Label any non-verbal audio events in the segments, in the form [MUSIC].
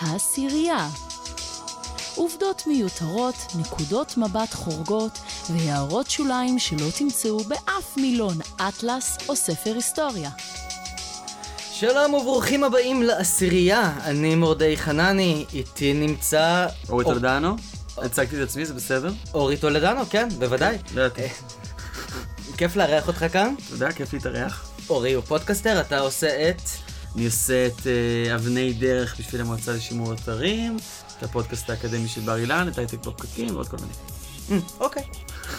העשירייה. עובדות מיותרות, נקודות מבט חורגות והערות שוליים שלא תמצאו באף מילון אטלס או ספר היסטוריה. שלום וברוכים הבאים לעשירייה, אני מורדי חנני, איתי נמצא... אורי אור- טולדנו? הצגתי את עצמי, זה בסדר? אורי טולדנו, כן, בוודאי. לא ידעתי. כיף לארח אותך כאן. יודע, כיף להתארח. אורי הוא פודקאסטר, אתה עושה את... אני עושה את אה, אבני דרך בשביל המועצה לשימור אתרים, את הפודקאסט האקדמי של בר אילן, את הייטק בפקקים ועוד כל מיני. אמ, אוקיי.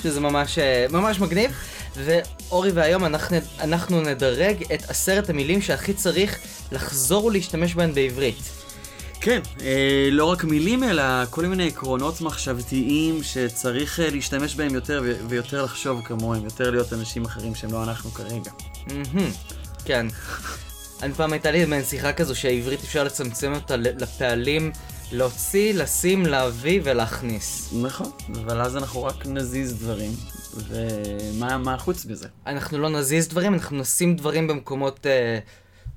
שזה ממש, אה, ממש מגניב. ואורי והיום אנחנו, אנחנו נדרג את עשרת המילים שהכי צריך לחזור ולהשתמש בהן בעברית. כן, אה, לא רק מילים, אלא כל מיני עקרונות מחשבתיים שצריך אה, להשתמש בהם יותר ויותר לחשוב כמוהם, יותר להיות אנשים אחרים שהם לא אנחנו כרגע. כן. אני פעם הייתה לי מעין שיחה כזו שהעברית אפשר לצמצם אותה ל- לפעלים להוציא, לשים, להביא ולהכניס. נכון, אבל אז אנחנו רק נזיז דברים, ומה מה חוץ מזה? אנחנו לא נזיז דברים, אנחנו נשים דברים במקומות אה,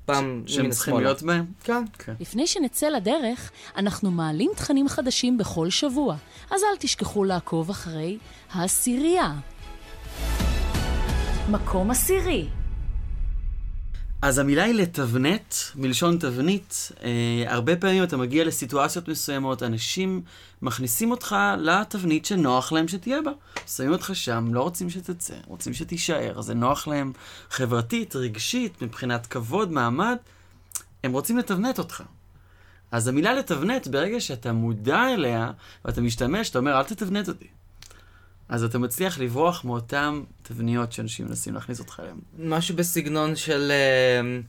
פעם שהם ימינה צריכים. להיות בהם? כן. כן. לפני שנצא לדרך, אנחנו מעלים תכנים חדשים בכל שבוע, אז אל תשכחו לעקוב אחרי העשירייה. מקום עשירי. אז המילה היא לתבנת, מלשון תבנית. אה, הרבה פעמים אתה מגיע לסיטואציות מסוימות, אנשים מכניסים אותך לתבנית שנוח להם שתהיה בה. שמים אותך שם, לא רוצים שתצא, רוצים שתישאר, זה נוח להם חברתית, רגשית, מבחינת כבוד, מעמד. הם רוצים לתבנת אותך. אז המילה לתבנת, ברגע שאתה מודע אליה ואתה משתמש, אתה אומר, אל תתבנת אותי. אז אתה מצליח לברוח מאותן תבניות שאנשים מנסים להכניס אותך אליהן. משהו בסגנון של... אה,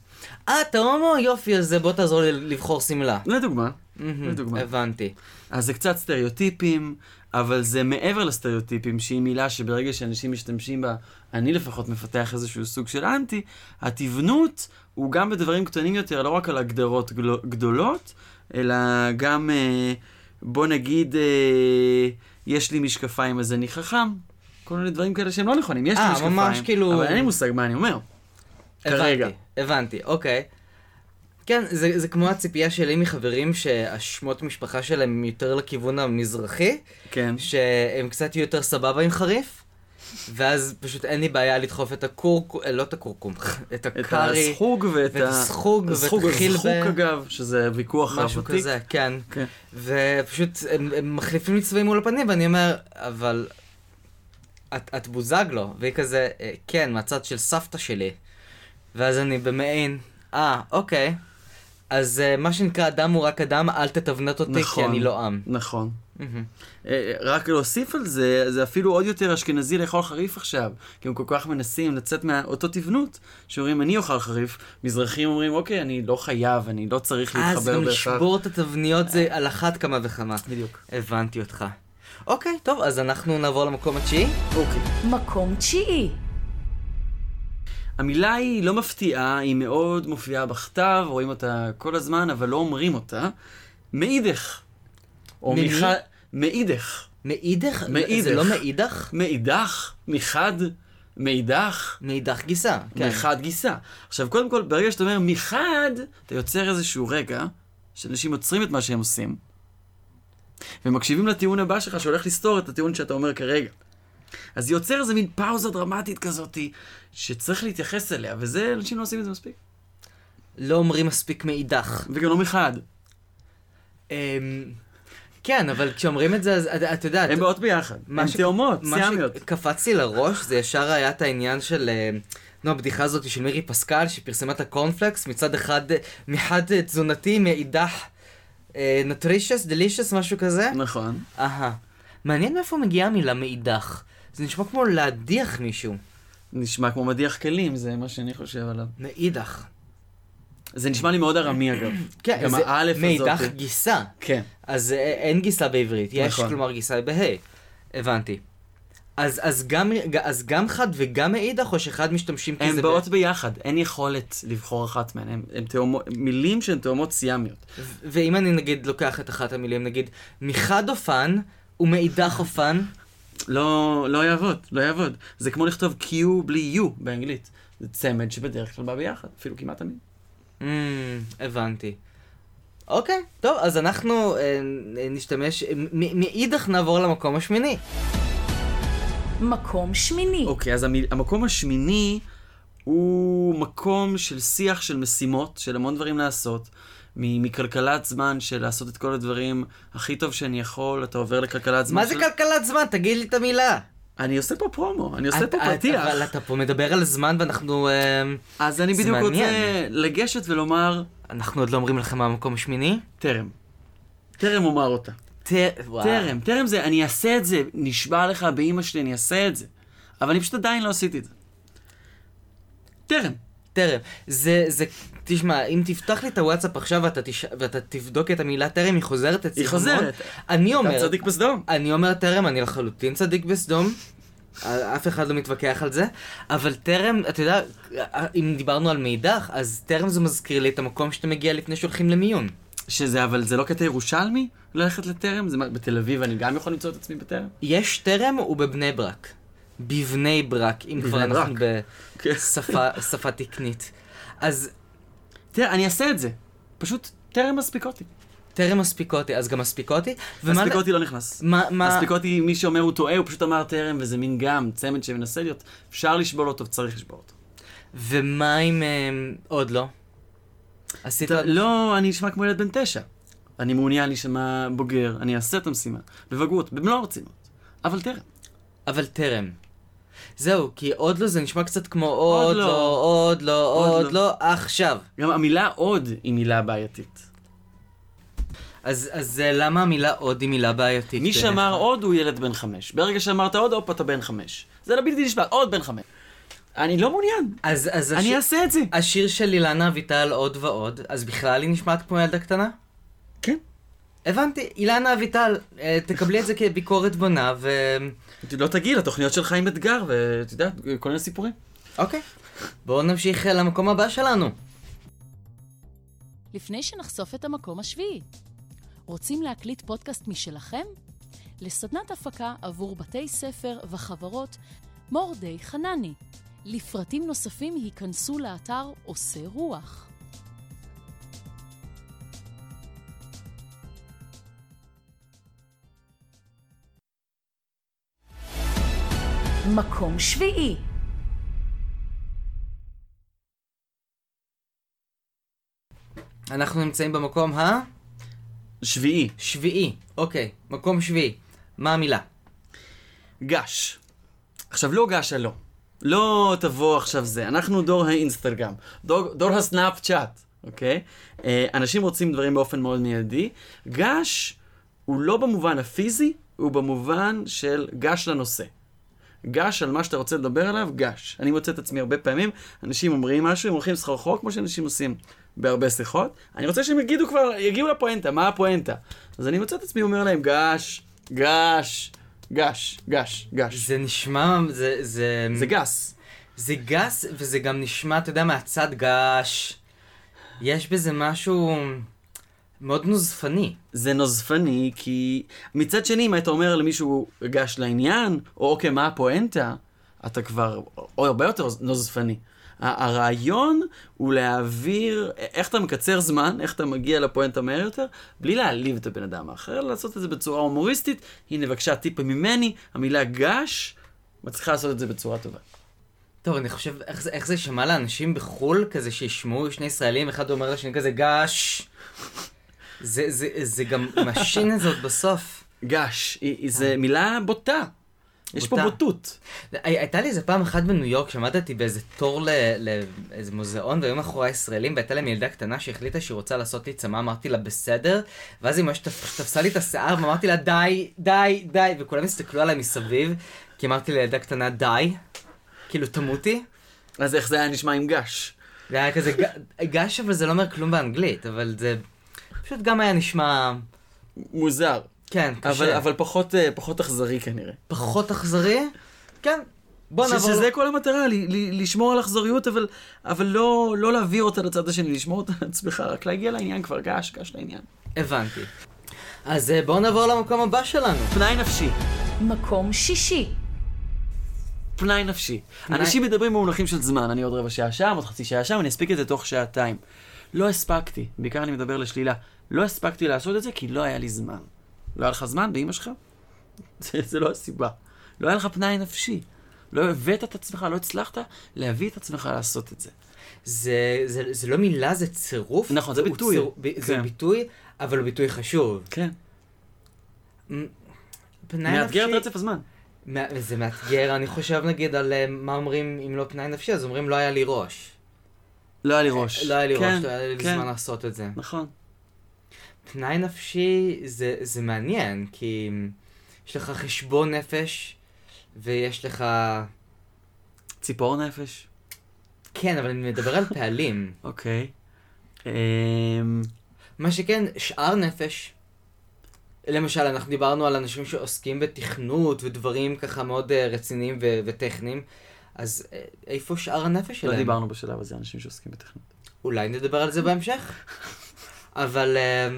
אה, אתה הומו? יופי, אז בוא תעזור לי לבחור שמלה. לדוגמה. לדוגמה. הבנתי. אז זה קצת סטריאוטיפים, אבל זה מעבר לסטריאוטיפים, שהיא מילה שברגע שאנשים משתמשים בה, אני לפחות מפתח איזשהו סוג של אנטי, התבנות הוא גם בדברים קטנים יותר, לא רק על הגדרות גדולות, אלא גם, אה, בוא נגיד, אה, יש לי משקפיים אז אני חכם. כל מיני דברים כאלה שהם לא נכונים, יש לי אה, משקפיים, ממש כאילו- אבל אין לי מושג מה אני אומר. כרגע. הבנתי, הבנתי, אוקיי. כן, זה, זה כמו הציפייה שלי מחברים שהשמות משפחה שלהם הם יותר לכיוון המזרחי, כן. שהם קצת יותר סבבה עם חריף, ואז פשוט אין לי בעיה לדחוף את הקורקום, לא את הקורקום, את את הקארי, הסחוג ואת הסחוג, ואת החילבה. הסחוג אגב, שזה ויכוח רב משהו ותיק. כזה, כן. כן. ופשוט הם, הם מחליפים לי צבעים מול הפנים, ואני אומר, אבל את, את בוזגלו, והיא כזה, "אה, כן, מהצד של סבתא שלי. ואז אני במעין, אה, אוקיי. אז uh, מה שנקרא, אדם הוא רק אדם, אל תתבנת אותי, נכון. כי אני לא עם. נכון. אה, רק להוסיף על זה, זה אפילו עוד יותר אשכנזי לאכול חריף עכשיו. כי הם כל כך מנסים לצאת מאותו תבנות, שאומרים, אני אוכל חריף. מזרחים אומרים, אוקיי, אני לא חייב, אני לא צריך אז להתחבר גם בהכרח. לשבור את התבניות זה על אחת כמה וכמה. בדיוק. הבנתי אותך. אוקיי, טוב, אז אנחנו נעבור למקום התשיעי. אוקיי. מקום תשיעי. המילה היא לא מפתיעה, היא מאוד מופיעה בכתב, רואים אותה כל הזמן, אבל לא אומרים אותה. מאידך. או ממי? מאידך. מאידך? מאידך. זה לא מאידך? מאידך, מחד, מאידך. מאידך גיסה. כן. מחד גיסה. עכשיו, קודם כל, ברגע שאתה אומר מחד, אתה יוצר איזשהו רגע שאנשים עוצרים את מה שהם עושים, ומקשיבים לטיעון הבא שלך שהולך לסתור את הטיעון שאתה אומר כרגע. אז יוצר איזה מין פאוזה דרמטית כזאת, שצריך להתייחס אליה, וזה, אנשים לא עושים את זה מספיק. לא אומרים מספיק מאידך. וגם לא מחד. כן, אבל כשאומרים את זה, אז את- יודעת, הן באות ביחד. מה הן תאומות, מה סיאמיות. שקפץ לי לראש זה ישר היה את העניין של, אה, נו, הבדיחה הזאת של מירי פסקל, שפרסמה את הקורנפלקס, מצד אחד, אה, מחד אה, תזונתי, מאידך נטרישס, דלישס, משהו כזה. נכון. אהה. מעניין מאיפה מגיעה המילה מאידך. זה נשמע כמו להדיח מישהו. נשמע כמו מדיח כלים, זה מה שאני חושב עליו. מאידך. זה נשמע לי מאוד ארמי אגב. כן, גם זה האלף הזאת. מאידך גיסה. כן. אז אה, אין גיסה בעברית, יש נכון. כלומר גיסה בה'. הבנתי. אז, אז, גם, אז גם חד וגם מאידך, או שאחד משתמשים כי הן זה... באות ביחד, אין יכולת לבחור אחת מהן, הן- הן תאומות, מילים שהן תאומות סיאמיות. ו- ואם אני נגיד לוקח את אחת המילים, נגיד, מחד אופן ומאידך אופן, לא, לא יעבוד, לא יעבוד. זה כמו לכתוב Q בלי U באנגלית. זה צמד שבדרך כלל בא ביחד, אפילו כמעט תמיד. mm, הבנתי. אוקיי, טוב, אז אנחנו אה, אה, נשתמש, מ- מאידך נעבור למקום השמיני. מקום שמיני. אוקיי, אז המ- המקום השמיני הוא מקום של שיח של משימות, של המון דברים לעשות. מ- מכלכלת זמן של לעשות את כל הדברים הכי טוב שאני יכול, אתה עובר לכלכלת זמן מה זה של... כלכלת זמן? תגיד לי את המילה. אני עושה פה פרומו, אני עושה את- פה את- פתיח. אבל אתה פה מדבר על זמן ואנחנו... אה, אז אני בדיוק מעניין. רוצה לגשת ולומר, אנחנו עוד לא אומרים לכם מה המקום השמיני? טרם. טרם אומר אותה. טרם, טרם זה, אני אעשה את זה, נשבע לך באימא שלי, אני אעשה את זה. אבל אני פשוט עדיין לא עשיתי את זה. טרם. טרם. זה, זה, תשמע, אם תפתח לי את הוואטסאפ עכשיו ואתה, תש... ואתה תבדוק את המילה טרם, היא חוזרת אצלי היא חוזרת. אני אומר, אתה צדיק בסדום. אני אומר טרם, אני לחלוטין צדיק בסדום. אף אחד לא מתווכח על זה, אבל טרם, אתה יודע, אם דיברנו על מידע, אז טרם זה מזכיר לי את המקום שאתה מגיע לפני שהולכים למיון. שזה, אבל זה לא קטע ירושלמי? ללכת לטרם? זה מה, בתל אביב אני גם יכול למצוא את עצמי בטרם? יש טרם ובבני ברק. בבני ברק, אם כבר אנחנו כן. בשפה שפה תקנית. אז תראה, אני אעשה את זה. פשוט טרם מספיק אותי. טרם מספיק אותי, אז גם מספיק אותי. ומה- מספיק אותי לא נכנס. מה, מה... מספיק אותי, מי שאומר הוא טועה, הוא פשוט אמר טרם, וזה מין גם, צמד שמנסה להיות. אפשר לשבור אותו וצריך לשבור אותו. ומה אם אמ, עוד לא? עשית... לא, אני אשמע כמו ילד בן תשע. אני מעוניין להישמע בוגר, אני אעשה את המשימה. בבגרות, במלוא הרצינות. אבל טרם. אבל טרם. זהו, כי עוד לא זה נשמע קצת כמו עוד עוד לא. לא, עוד לא, עוד עוד לא. לא, עכשיו. גם המילה עוד היא מילה בעייתית. אז אז אה, למה המילה עוד היא מילה בעייתית? מי? שאמר עוד הוא ילד בן חמש. ברגע שאמרת עוד, הופ, אתה בן חמש. זה לא בלתי נשפט, עוד בן חמש. אני לא מעוניין. אז אז אני השיר- אעשה את זה. השיר של אילנה אביטל עוד ועוד, אז בכלל היא נשמעת כמו ילדה קטנה? כן. הבנתי, אילנה אביטל, אה, תקבלי את זה כביקורת בונה, ו... לא תגיעי לתוכניות שלך עם אתגר, ואת יודעת, כל מיני סיפורים. אוקיי. בואו נמשיך אה, למקום הבא שלנו. לפני שנחשוף את המקום השביעי. רוצים להקליט פודקאסט משלכם? לסדנת הפקה עבור בתי ספר וחברות מורדי חנני. לפרטים נוספים היכנסו לאתר עושה רוח. מקום שביעי אנחנו נמצאים במקום שביעי, השביעי. אוקיי, מקום שביעי. מה המילה? גש. עכשיו, לא גש הלא. לא תבוא עכשיו זה. אנחנו דור האינסטגרם, דור, דור הסנאפ צ'אט, אוקיי? אה, אנשים רוצים דברים באופן מאוד מיידי. גש הוא לא במובן הפיזי, הוא במובן של גש לנושא. גש על מה שאתה רוצה לדבר עליו, גש. אני מוצא את עצמי הרבה פעמים, אנשים אומרים משהו, הם הולכים סחרחור, כמו שאנשים עושים בהרבה שיחות. אני רוצה שהם יגידו כבר, יגיעו לפואנטה, מה הפואנטה? אז אני מוצא את עצמי אומר להם, גש, גש, גש, גש, גש. זה נשמע, זה, זה, זה גס. זה גס, וזה גם נשמע, אתה יודע, מהצד גש. יש בזה משהו מאוד נוזפני. זה נוזפני, כי מצד שני, אם היית אומר למישהו, גש לעניין, או אוקיי, מה הפואנטה, אתה כבר, או הרבה יותר נוזפני. הרעיון הוא להעביר, איך אתה מקצר זמן, איך אתה מגיע לפואנטה מהר יותר, בלי להעליב את הבן אדם האחר, לעשות את זה בצורה הומוריסטית. הנה, בבקשה, טיפה ממני, המילה גש, מצליחה לעשות את זה בצורה טובה. טוב, אני חושב, איך זה, איך זה יישמע לאנשים בחו"ל, כזה שישמעו שני ישראלים, אחד אומר לשני כזה גש. זה, זה, זה גם משין את זאת בסוף. גש, היא, זה מילה בוטה. יש פה. בוטות. הי- הייתה לי איזה פעם אחת בניו יורק, שעמדתי באיזה תור לאיזה מוזיאון, והיו מאחורי ישראלים, והייתה להם ילדה קטנה שהחליטה שהיא רוצה לעשות לי צמה, אמרתי לה בסדר, ואז היא ממש תפ- תפסה לי את השיער, ואמרתי לה די, די, די, וכולם הסתכלו עליי מסביב, כי אמרתי לילדה קטנה די, כאילו תמותי. אז איך זה היה נשמע עם גש? זה היה כזה, גש אבל זה לא אומר כלום באנגלית, אבל זה פשוט גם היה נשמע, מוזר. כן, קשה. אבל, אבל פחות, אה, פחות אכזרי כנראה. פחות אכזרי? כן. בוא נעבור... שזה כל המטרה, ל, ל, לשמור על אכזריות, אבל, אבל לא, לא להעביר אותה לצד השני, לשמור אותה על עצמך, רק להגיע לעניין כבר, גש, גש לעניין. הבנתי. אז אה, בואו נעבור למקום הבא שלנו. פנאי נפשי, מקום שישי פנאי נפשי. פנאי- אנשים מדברים במונחים של זמן, אני עוד רבע שעה שם, עוד חצי שעה שם, אני אספיק את זה תוך שעתיים. לא הספקתי, בעיקר אני מדבר לשלילה, לא הספקתי לעשות את זה כי לא היה לי זמן. לא היה לך זמן באמא שלך? [LAUGHS] זה, זה לא הסיבה. לא היה לך פנאי נפשי. לא הבאת את עצמך, לא הצלחת להביא את עצמך לעשות את זה. זה, זה, זה לא מילה, זה צירוף. נכון, זה ביטוי. ציר- ב- זה כן. ביטוי, אבל הוא ביטוי חשוב. כן. פנאי מאתגר את נפשי- רצף הזמן. זה מאתגר, אני חושב נגיד על אה, מה אומרים אם לא פנאי נפשי, אז אומרים לא היה לי ראש. לא היה לי ראש. לא היה לי כן, ראש, לא היה לי כן. זמן לעשות את זה. נכון. פנאי נפשי זה, זה מעניין, כי יש לך חשבון נפש, ויש לך... ציפור נפש. כן, אבל אני מדבר על פעלים. [LAUGHS] אוקיי. אמ, מה שכן, שאר נפש. למשל, אנחנו דיברנו על אנשים שעוסקים בתכנות ודברים ככה מאוד אה, רציניים ו- וטכניים, אז אה, איפה שאר הנפש לא שלהם? דיברנו בשלב הזה, אנשים שעוסקים בתכנות. אולי נדבר על זה בהמשך. [LAUGHS] אבל אה,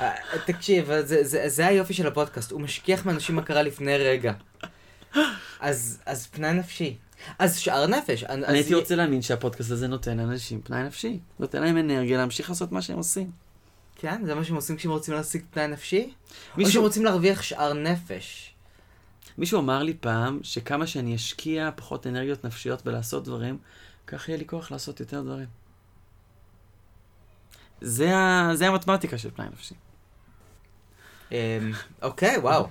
אה, תקשיב, זה, זה, זה היופי של הפודקאסט, הוא משכיח מאנשים מה קרה לפני רגע. אז, אז פנאי נפשי. אז שאר נפש. אז אני הייתי רוצה להאמין שהפודקאסט הזה נותן לאנשים פנאי נפשי. נותן להם אנרגיה להמשיך לעשות מה שהם עושים. כן, זה מה שהם עושים כשהם רוצים להשיג פנאי נפשי? או שהם רוצים להרוויח שאר נפש. מישהו אמר לי פעם שכמה שאני אשקיע פחות אנרגיות נפשיות בלעשות דברים, כך יהיה לי כוח לעשות יותר דברים. זה, ה... זה המתמטיקה של פנאי נפשי. אמ, אוקיי, וואו.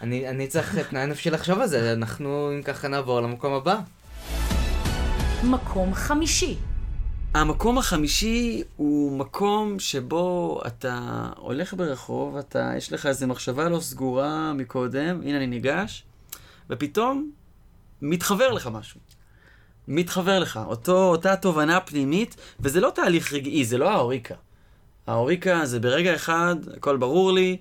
אני, אני צריך פנאי נפשי לחשוב על זה, אנחנו אם ככה נעבור למקום הבא. מקום חמישי. המקום החמישי הוא מקום שבו אתה הולך ברחוב, אתה, יש לך איזו מחשבה לא סגורה מקודם, הנה אני ניגש, ופתאום מתחבר לך משהו. מתחבר לך, אותו, אותה תובנה פנימית, וזה לא תהליך רגעי, זה לא האוריקה. האוריקה זה ברגע אחד, הכל ברור לי,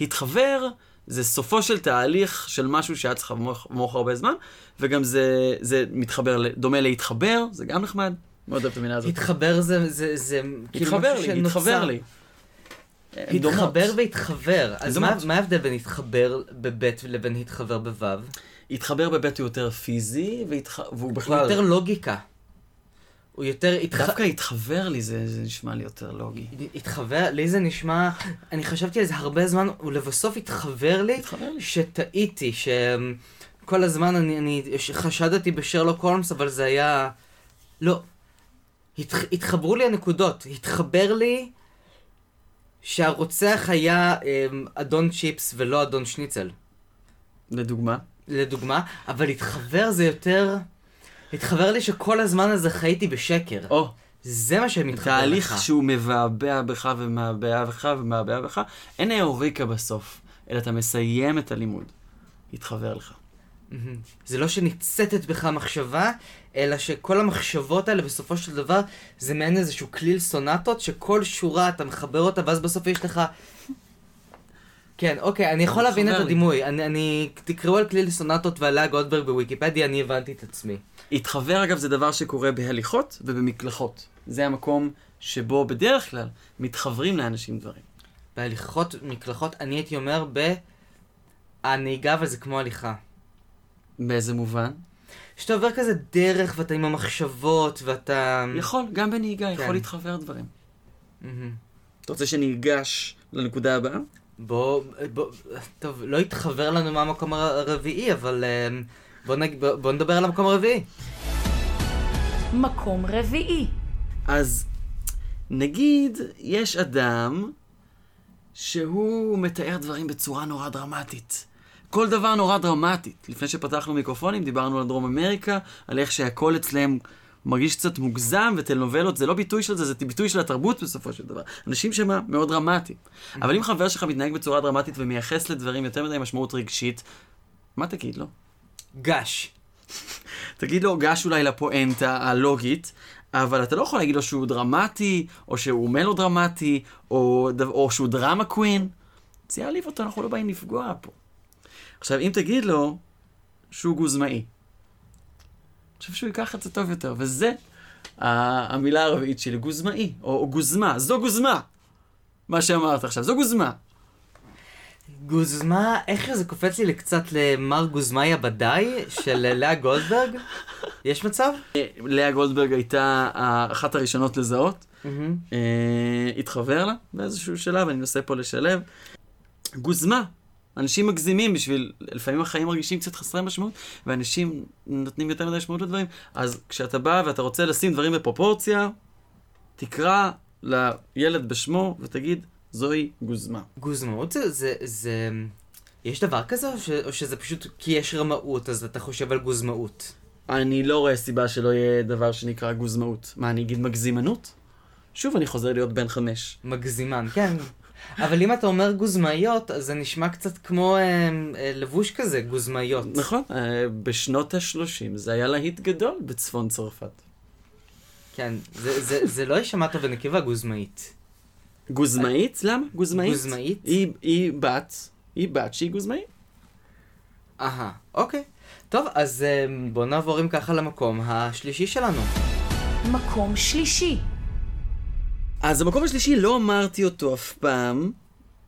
התחבר, זה סופו של תהליך של משהו שהיה צריך למוח הרבה זמן, וגם זה, זה מתחבר, דומה להתחבר, זה גם נחמד. מאוד אוהב את המילה הזאת. התחבר זה, זה, זה כאילו התחבר משהו לי, שנוצר. התחבר לי. הן דומות. התחבר והתחבר. אז מה, ההבדל בין התחבר בבית לבין התחבר בוו? התחבר בבית הוא יותר פיזי, והתח... והוא הוא בכלל... יותר לוגיקה. הוא יותר התח... דווקא התחבר לי, זה, זה נשמע לי יותר לוגי. התחבר, לי זה נשמע, אני חשבתי על זה הרבה זמן, ולבסוף התחבר לי התחבר לי. שטעיתי, שכל הזמן אני, אני חשדתי בשרלוק הולמס, אבל זה היה... לא. הת, התחברו לי הנקודות, התחבר לי שהרוצח היה אמ, אדון צ'יפס ולא אדון שניצל, לדוגמה. לדוגמה, אבל התחבר זה יותר... התחבר לי שכל הזמן הזה חייתי בשקר. או, זה מה שמתחבר לך. תהליך שהוא מבעבע בך ומבעבע בך ומבעבע בך, אין האוריקה בסוף, אלא אתה מסיים את הלימוד. התחבר לך. זה לא שניצתת בך מחשבה, אלא שכל המחשבות האלה בסופו של דבר זה מעין איזשהו כליל סונטות, שכל שורה אתה מחבר אותה, ואז בסוף יש לך... כן, אוקיי, אני יכול להבין את. הדימוי. אני, אני... תקראו על כליל סונטות ועליה גולדברג בוויקיפדיה, אני הבנתי את עצמי. התחבר, אגב, זה דבר שקורה בהליכות ובמקלחות. זה המקום שבו בדרך כלל מתחברים לאנשים דברים. בהליכות, מקלחות, אני הייתי אומר ב... הנהיגה, אבל זה כמו הליכה. באיזה מובן? שאתה עובר כזה דרך, ואתה עם המחשבות, ואתה... יכול, גם בנהיגה, כן. יכול להתחבר דברים. מהמם. אתה רוצה שניגש לנקודה הבאה? בוא, בוא, טוב, לא התחבר לנו מהמקום הר- הרביעי, אבל אמ, בוא, נג, בוא, בוא נדבר על המקום הרביעי. מקום רביעי. אז נגיד, יש אדם שהוא מתאר דברים בצורה נורא דרמטית. כל דבר נורא דרמטית. לפני שפתחנו מיקרופונים, דיברנו על דרום אמריקה, על איך שהכל אצלם מרגיש קצת מוגזם, וטלנובלות זה לא ביטוי של זה, זה ביטוי של התרבות בסופו של דבר. אנשים שמה מאוד דרמטיים. אבל אם חבר שלך מתנהג בצורה דרמטית ומייחס לדברים יותר מדי משמעות רגשית, מה תגיד לו? גש. תגיד לו, גש אולי לפואנטה הלוגית, אבל אתה לא יכול להגיד לו שהוא דרמטי, או שהוא מלו דרמטי, או, או שהוא דרמה קווין. זה יעליב אותו, אנחנו לא באים לפגוע פה. עכשיו, אם תגיד לו שהוא גוזמאי, חושב שהוא ייקח את זה טוב יותר, וזה המילה הרביעית שלי, גוזמאי, או, גוזמה, זו גוזמה. מה שאמרת עכשיו, זו גוזמה. גוזמה, איך זה קופץ לי קצת למר גוזמאיה בדאי של לאה גולדברג? יש מצב? לאה גולדברג הייתה אחת הראשונות לזהות. אה, התחבר לה באיזשהו שלב, אני מנסה פה לשלב. גוזמה. אנשים מגזימים בשביל, לפעמים החיים מרגישים קצת חסרי משמעות, ואנשים נותנים יותר מדי משמעות לדברים. אז כשאתה בא ואתה רוצה לשים דברים בפרופורציה, תקרא לילד בשמו ותגיד, זוהי גוזמה. גוזמאות זה, זה, זה... יש דבר כזה, או, ש, או שזה פשוט כי יש רמאות, אז אתה חושב על גוזמאות? אני לא רואה סיבה שלא יהיה דבר שנקרא גוזמאות. מה, אני אגיד מגזימנות? שוב אני חוזר להיות בן חמש. מגזימן, כן. אבל אם אתה אומר גוזמאיות, אז זה נשמע קצת כמו אה, אה, לבוש כזה, גוזמאיות. נכון, אה, בשנות ה-30 זה היה להיט גדול בצפון צרפת. כן, זה, זה, זה לא יישמע טוב בנקבה גוזמאית. גוזמאית? למה? גוזמאית? גוזמאית? היא, היא בת, היא בת שהיא גוזמאית. אהה, אוקיי. טוב, אז אה, בואו נעבור אם ככה למקום השלישי שלנו. מקום שלישי. אז המקום השלישי לא אמרתי אותו אף פעם,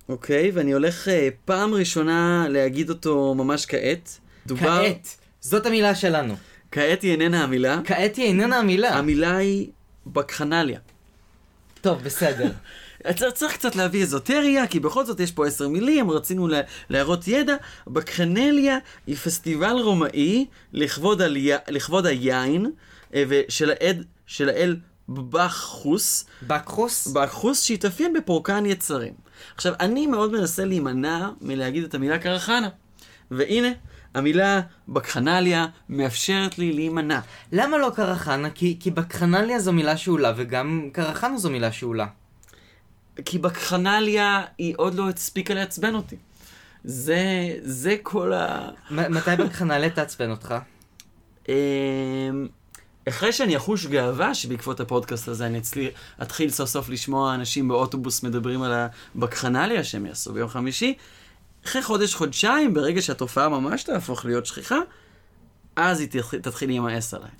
אוקיי? ואני הולך אה, פעם ראשונה להגיד אותו ממש כעת. דובר... כעת. זאת המילה שלנו. כעת היא איננה המילה. כעת היא איננה המילה. המילה היא בקחנליה. טוב, בסדר. [LAUGHS] צריך, קצת להביא אזוטריה, כי בכל זאת יש פה עשר מילים, רצינו לה, להראות ידע. בקחנליה היא פסטיבל רומאי לכבוד, עליה, לכבוד היין אה, העד, של האל בחוס, בקחוס? בחוס שהתאפיין בפורקן יצרים. עכשיו, אני מאוד מנסה להימנע מלהגיד את המילה קרחנה. והנה, המילה בקחנליה מאפשרת לי להימנע. למה לא קרחנה? כי, כי בקחנליה זו מילה שאולה, וגם קרחנה זו מילה שאולה. כי בקחנליה היא עוד לא הספיקה לעצבן אותי. זה, זה כל ה... מתי בקחנליה תעצבן אותך? אחרי שאני אחוש גאווה שבעקבות הפודקאסט הזה אני אצלי, אתחיל סוף סוף לשמוע אנשים באוטובוס מדברים על הבקחנליה שהם יעשו ביום חמישי, אחרי חודש, חודשיים, ברגע שהתופעה ממש תהפוך להיות שכיחה, אז היא תתחיל, להימאס עליי.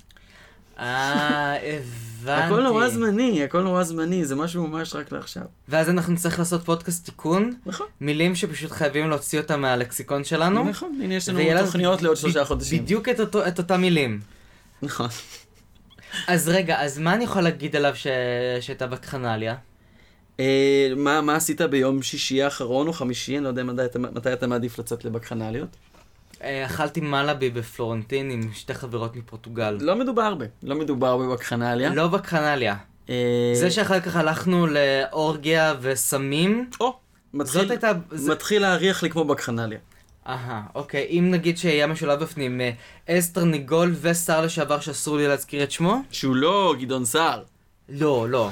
אה, הבנתי. הכל נורא זמני, הכל נורא זמני, זה משהו ממש רק לעכשיו. ואז אנחנו נצטרך לעשות פודקאסט תיקון, נכון. מילים שפשוט חייבים להוציא אותם מהלקסיקון שלנו. נכון, הנה יש לנו תוכניות לעוד שלושה חודשים. בדיוק את אותם מילים. נכון. אז רגע, אז מה אני יכול להגיד עליו ש... שהייתה בקחנליה? אה, מה, מה עשית ביום שישי האחרון או חמישי? אני לא יודע מתי אתה, מתי אתה מעדיף לצאת לבקחנליות. אה, אכלתי מלאבי בפלורנטין עם שתי חברות מפורטוגל. לא מדובר הרבה, לא מדובר בבקחנליה. לא בקחנליה. אה, זה שאחר כך הלכנו לאורגיה וסמים, או, מתחיל, זאת הייתה... זה- מתחיל להריח לי כמו בקחנליה. אהה, אוקיי. אם נגיד שהיה משולב בפנים אה, עז תרניגול ושר לשעבר שאסור לי להזכיר את שמו? שהוא לא גדעון סער. לא, לא.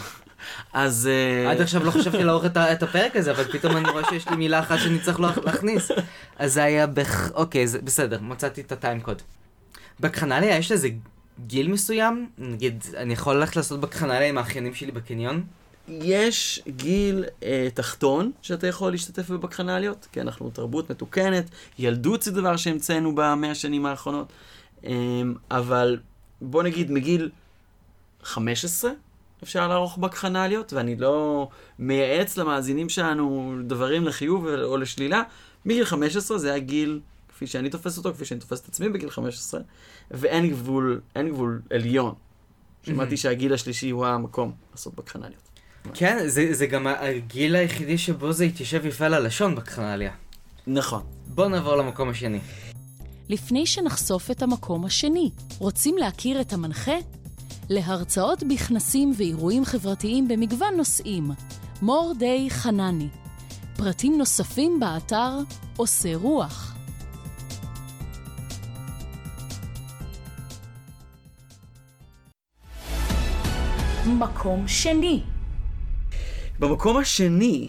אז... אה, עד עכשיו לא חשבתי לערוך את הפרק הזה, אבל פתאום אני רואה שיש לי מילה אחת שאני צריך לה- להכניס. אז זה היה בח... אוקיי, זה בסדר, מצאתי את הטיימקוד. בקחנליה יש לזה גיל מסוים? נגיד, אני יכול ללכת לעשות בקחנליה עם האחיינים שלי בקניון? יש גיל אה, תחתון שאתה יכול להשתתף בבקחנליות, כי אנחנו תרבות מתוקנת, ילדות זה דבר שהמצאנו במאה השנים האחרונות, אה, אבל בוא נגיד מגיל 15 אפשר לערוך בקחנליות, ואני לא מייעץ למאזינים שלנו דברים לחיוב או לשלילה, מגיל 15 זה הגיל, כפי שאני תופס אותו, כפי שאני תופס את עצמי בגיל 15, ואין גבול, אין גבול עליון. שמעתי שהגיל השלישי הוא המקום לעשות בקחנליות. כן, זה, זה גם הגיל היחידי שבו זה התיישב יפה על הלשון בקחנליה. נכון. בואו נעבור למקום השני. לפני שנחשוף את המקום השני, רוצים להכיר את המנחה? להרצאות בכנסים ואירועים חברתיים במגוון נושאים, מור די חנני. פרטים נוספים באתר עושה רוח. מקום שני במקום השני,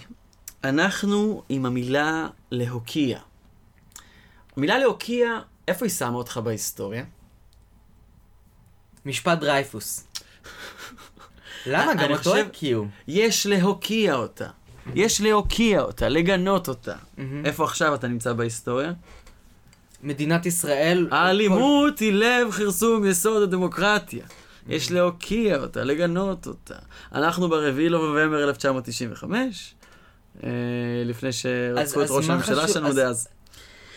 אנחנו עם המילה להוקיע. המילה להוקיע, איפה היא שמה אותך בהיסטוריה? משפט דרייפוס. למה? גם אותו הקיאו. יש להוקיע אותה. יש להוקיע אותה, לגנות אותה. איפה עכשיו אתה נמצא בהיסטוריה? מדינת ישראל... האלימות היא לב כרסום יסוד הדמוקרטיה. יש להוקיע אותה, לגנות אותה. אנחנו ברביעי לנובמבר 1995, אה, לפני שרצחו את ראש הממשלה שלנו אז- דאז.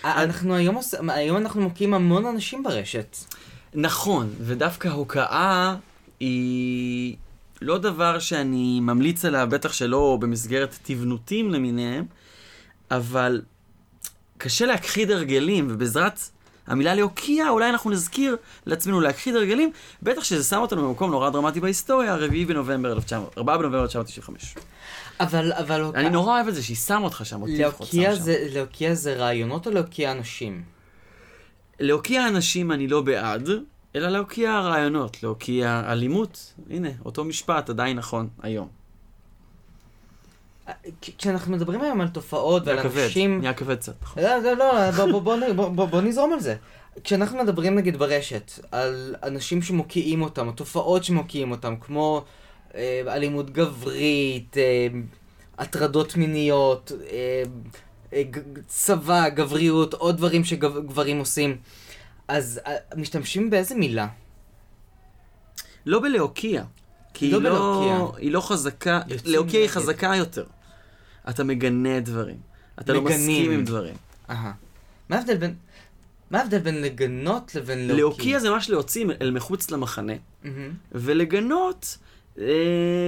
אה, אנחנו היום, עוש- היום אנחנו מוקיעים המון אנשים ברשת. נכון, ודווקא הוקעה היא לא דבר שאני ממליץ עליו, בטח שלא במסגרת תבנותים למיניהם, אבל קשה להכחיד הרגלים, ובעזרת המילה להוקיע, אולי אנחנו נזכיר לעצמנו להכחיד הרגלים, בטח שזה שם אותנו במקום נורא דרמטי בהיסטוריה, 4 בנובמבר 1900, 4 בנובמבר 1995. אבל, אבל... אני נורא אוהב את זה שהיא שמה אותך שם, אותי לפחות להוקיע שם להוקיע זה רעיונות או להוקיע אנשים? להוקיע אנשים אני לא בעד, אלא להוקיע רעיונות, להוקיע אלימות. הנה, אותו משפט עדיין נכון היום. כשאנחנו מדברים היום על תופעות ועל נהיה כבד, אנשים... נהיה כבד קצת. נכון. לא, לא, לא, בוא, בוא, בוא, בוא, בוא, נזרום על זה. כשאנחנו מדברים נגיד ברשת על אנשים שמוקיעים אותם, או תופעות שמוקיעים אותם, כמו אה, אלימות גברית, אה, הטרדות מיניות, אה, אה, צבא, גבריות, עוד דברים שגברים עושים, אז אה, משתמשים באיזה מילה? לא בלהוקיע. כי לא היא לא. היא לא חזקה, להוקיע היא. חזקה יותר. אתה מגנה דברים. אתה לא מגנים. מסכים עם דברים. אהה. מה ההבדל בין... מה ההבדל בין לגנות לבין להוקיע? להוקיע זה ממש להוציא אל מחוץ למחנה, מהמם. ולגנות אה,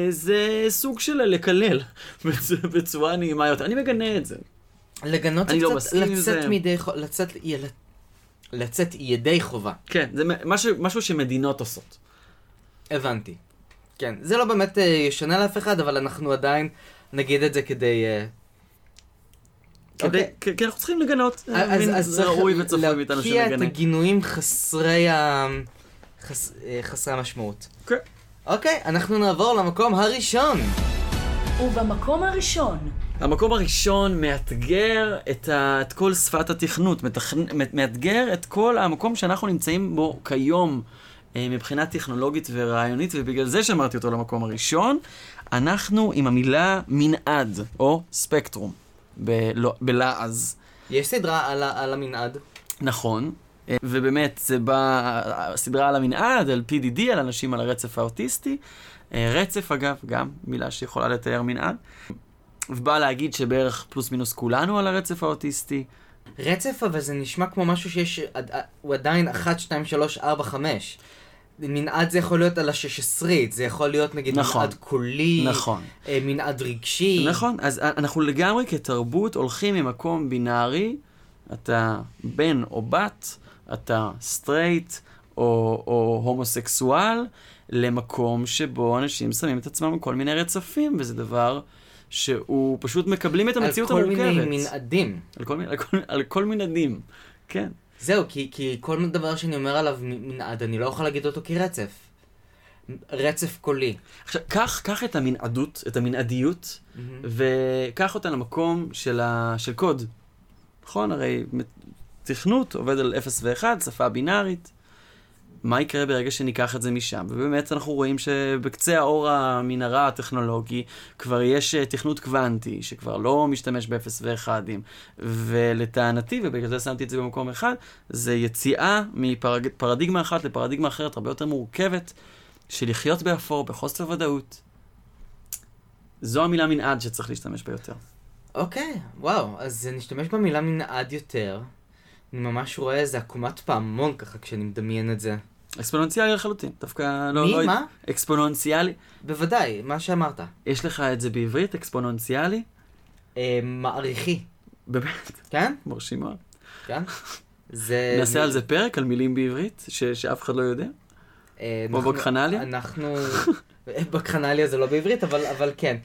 זה סוג של לקלל [LAUGHS] בצ- בצורה נעימה יותר. אני מגנה את זה. לגנות זה לא קצת לצאת זה. מידי חובה, לצאת, יל- לצאת ידי חובה. כן, זה משהו, משהו שמדינות עושות. הבנתי. כן, זה לא באמת אה, ישנה לאף אחד, אבל אנחנו עדיין נגיד את זה כדי... אה, כדי, אוקיי. כי כי אנחנו צריכים לגנות. אז, מין אז זה צריך ראוי וצפוי מאיתנו להוקיע את שנגנה. הגינויים חסרי ה... חס... אה, חסרי המשמעות. כן. אוקיי, אנחנו נעבור למקום הראשון. ובמקום הראשון, המקום הראשון מאתגר את, ה, את כל שפת התכנות, מתכנ, מאתגר את כל המקום שאנחנו נמצאים בו כיום אה, מבחינה טכנולוגית ורעיונית, ובגלל זה שמרתי אותו למקום הראשון. אנחנו עם המילה מנעד, או ספקטרום, בלעז. יש סדרה על. על המנעד. נכון. אה, ובאמת, זה בא, הסדרה על המנעד, על PDD, על אנשים על הרצף האוטיסטי. אה, רצף, אגב, גם מילה שיכולה לתאר מנעד. ובא להגיד שבערך פלוס מינוס כולנו על הרצף האוטיסטי. רצף, אבל זה נשמע כמו משהו שיש... הוא עדיין 1, 2, 3, 4, 5. מנעד זה יכול להיות על השש עשרית, זה יכול להיות נגיד נכון. מנעד קולי, נכון. אה, מנעד רגשי. נכון, אז אנחנו לגמרי כתרבות הולכים ממקום בינארי, אתה בן או בת, אתה סטרייט או, או הומוסקסואל, למקום שבו אנשים שמים את עצמם עם כל מיני רצפים, וזה דבר שהוא פשוט מקבלים את המציאות על כל המורכבות. מיני מנעדים. על כל, על, כל, על כל מנעדים, כן. זהו, כי, כי כל דבר שאני אומר עליו מנעד, אני לא יכול להגיד אותו כרצף. רצף קולי. עכשיו, קח, קח את המנעדות, את המנעדיות, וקח אותה למקום של, ה... של קוד. נכון? הרי תכנות עובד על 0 ו-1, שפה בינארית. מה יקרה ברגע שניקח את זה משם? ובאמת אנחנו רואים שבקצה האור המנהרה הטכנולוגי כבר יש אה, תכנות קוונטי, שכבר לא משתמש ב-0 ו-1, ולטענתי, ובגלל זה שמתי את זה במקום אחד, זה יציאה מפרדיגמה אחת לפרדיגמה אחרת, הרבה יותר מורכבת, של לחיות באפור, בחוסר ודאות. זו המילה מנעד שצריך להשתמש בה יותר. אוקיי, וואו, אז נשתמש במילה מנעד יותר. אני ממש רואה איזה עקומת פעמון ככה כשאני מדמיין את זה. אקספוננציאלי לחלוטין, דווקא לא... מי? לא... מה? אקספוננציאלי. בוודאי, מה שאמרת. יש לך את זה בעברית, אקספוננציאלי? אה, מעריכי, באמת, כן? מרשים מאוד. כן? [LAUGHS] זה... נעשה על זה פרק, על מילים בעברית, ש... שאף אחד לא יודע. אה, כמו אנחנו- בקחנליה? אנחנו... [LAUGHS] בקחנליה זה לא בעברית, אבל, אבל כן.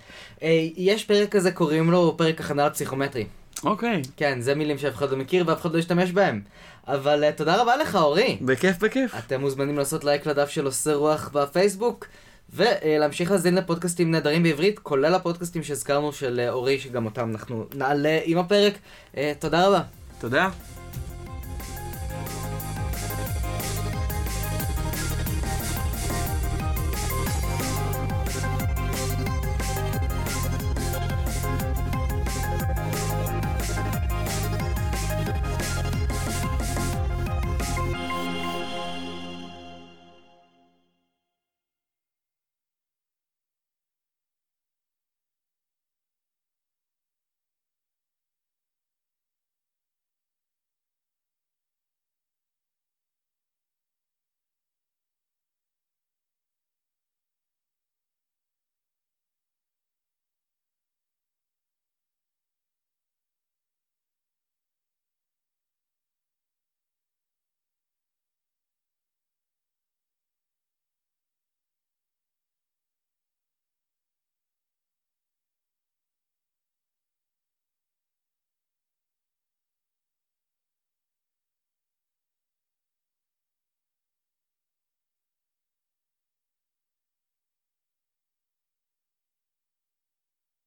אה, יש פרק כזה, קוראים לו פרק הכנה לפסיכומטרי. אוקיי, כן, זה מילים שאף אחד לא מכיר ואף אחד לא ישתמש בהם. אבל uh, תודה רבה לך, אורי. בכיף, בכיף. אתם מוזמנים לעשות לייק לדף של עושה רוח בפייסבוק, ולהמשיך להזין לפודקאסטים נהדרים בעברית, כולל הפודקאסטים שהזכרנו של אה, אורי, שגם אותם אנחנו נעלה עם הפרק. Uh, תודה רבה. תודה.